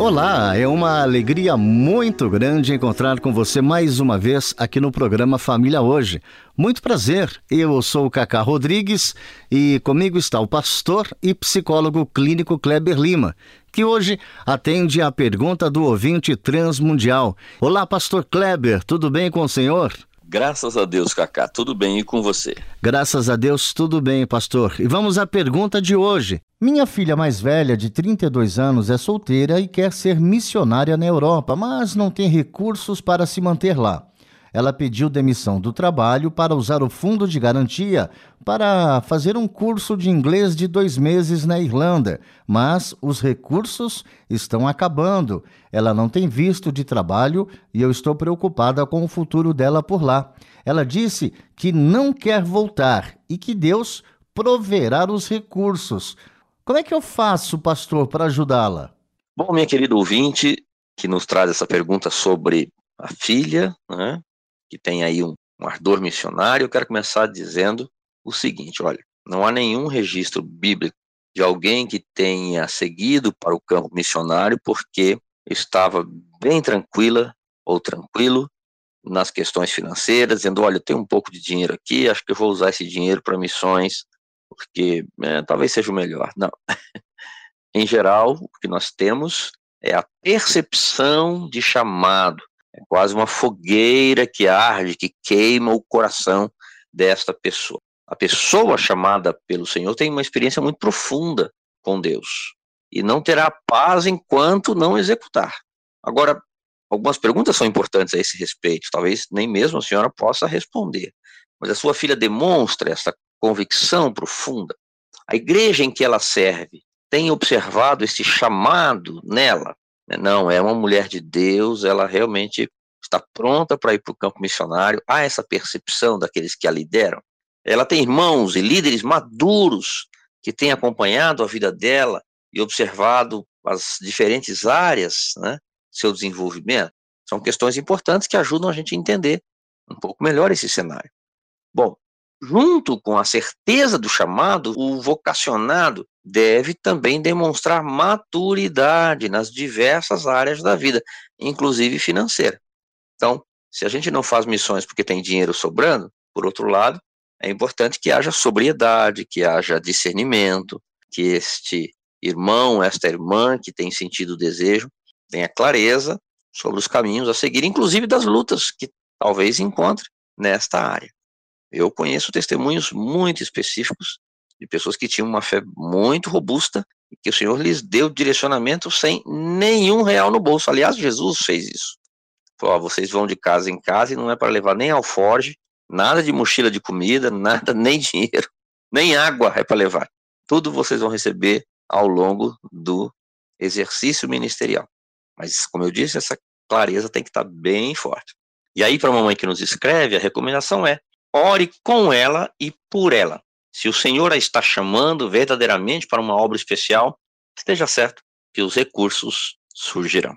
Olá, é uma alegria muito grande encontrar com você mais uma vez aqui no programa Família Hoje. Muito prazer, eu sou o Cacá Rodrigues e comigo está o pastor e psicólogo clínico Kleber Lima, que hoje atende a pergunta do ouvinte transmundial. Olá, pastor Kleber, tudo bem com o senhor? Graças a Deus, Cacá, tudo bem e com você? Graças a Deus, tudo bem, pastor. E vamos à pergunta de hoje. Minha filha mais velha, de 32 anos, é solteira e quer ser missionária na Europa, mas não tem recursos para se manter lá. Ela pediu demissão do trabalho para usar o fundo de garantia para fazer um curso de inglês de dois meses na Irlanda, mas os recursos estão acabando. Ela não tem visto de trabalho e eu estou preocupada com o futuro dela por lá. Ela disse que não quer voltar e que Deus proverá os recursos. Como é que eu faço, pastor, para ajudá-la? Bom, minha querida ouvinte, que nos traz essa pergunta sobre a filha, né? Que tem aí um, um ardor missionário, eu quero começar dizendo o seguinte: olha, não há nenhum registro bíblico de alguém que tenha seguido para o campo missionário porque estava bem tranquila ou tranquilo nas questões financeiras, dizendo: olha, eu tenho um pouco de dinheiro aqui, acho que eu vou usar esse dinheiro para missões, porque é, talvez seja o melhor. Não. em geral, o que nós temos é a percepção de chamado, é quase uma fogueira que arde, que queima o coração desta pessoa. A pessoa chamada pelo Senhor tem uma experiência muito profunda com Deus e não terá paz enquanto não executar. Agora, algumas perguntas são importantes a esse respeito, talvez nem mesmo a senhora possa responder, mas a sua filha demonstra essa convicção profunda. A igreja em que ela serve tem observado esse chamado nela? Não, é uma mulher de Deus, ela realmente está pronta para ir para o campo missionário. Há essa percepção daqueles que a lideram. Ela tem irmãos e líderes maduros que têm acompanhado a vida dela e observado as diferentes áreas, né, seu desenvolvimento. São questões importantes que ajudam a gente a entender um pouco melhor esse cenário. Bom, junto com a certeza do chamado, o vocacionado deve também demonstrar maturidade nas diversas áreas da vida, inclusive financeira. Então, se a gente não faz missões porque tem dinheiro sobrando, por outro lado, é importante que haja sobriedade, que haja discernimento, que este irmão, esta irmã que tem sentido o desejo, tenha clareza sobre os caminhos a seguir, inclusive das lutas que talvez encontre nesta área. Eu conheço testemunhos muito específicos de pessoas que tinham uma fé muito robusta e que o Senhor lhes deu direcionamento sem nenhum real no bolso. Aliás, Jesus fez isso. Falou, vocês vão de casa em casa e não é para levar nem alforge, nada de mochila de comida, nada, nem dinheiro, nem água é para levar. Tudo vocês vão receber ao longo do exercício ministerial. Mas, como eu disse, essa clareza tem que estar bem forte. E aí, para a mamãe que nos escreve, a recomendação é: ore com ela e por ela. Se o Senhor a está chamando verdadeiramente para uma obra especial, esteja certo que os recursos surgirão.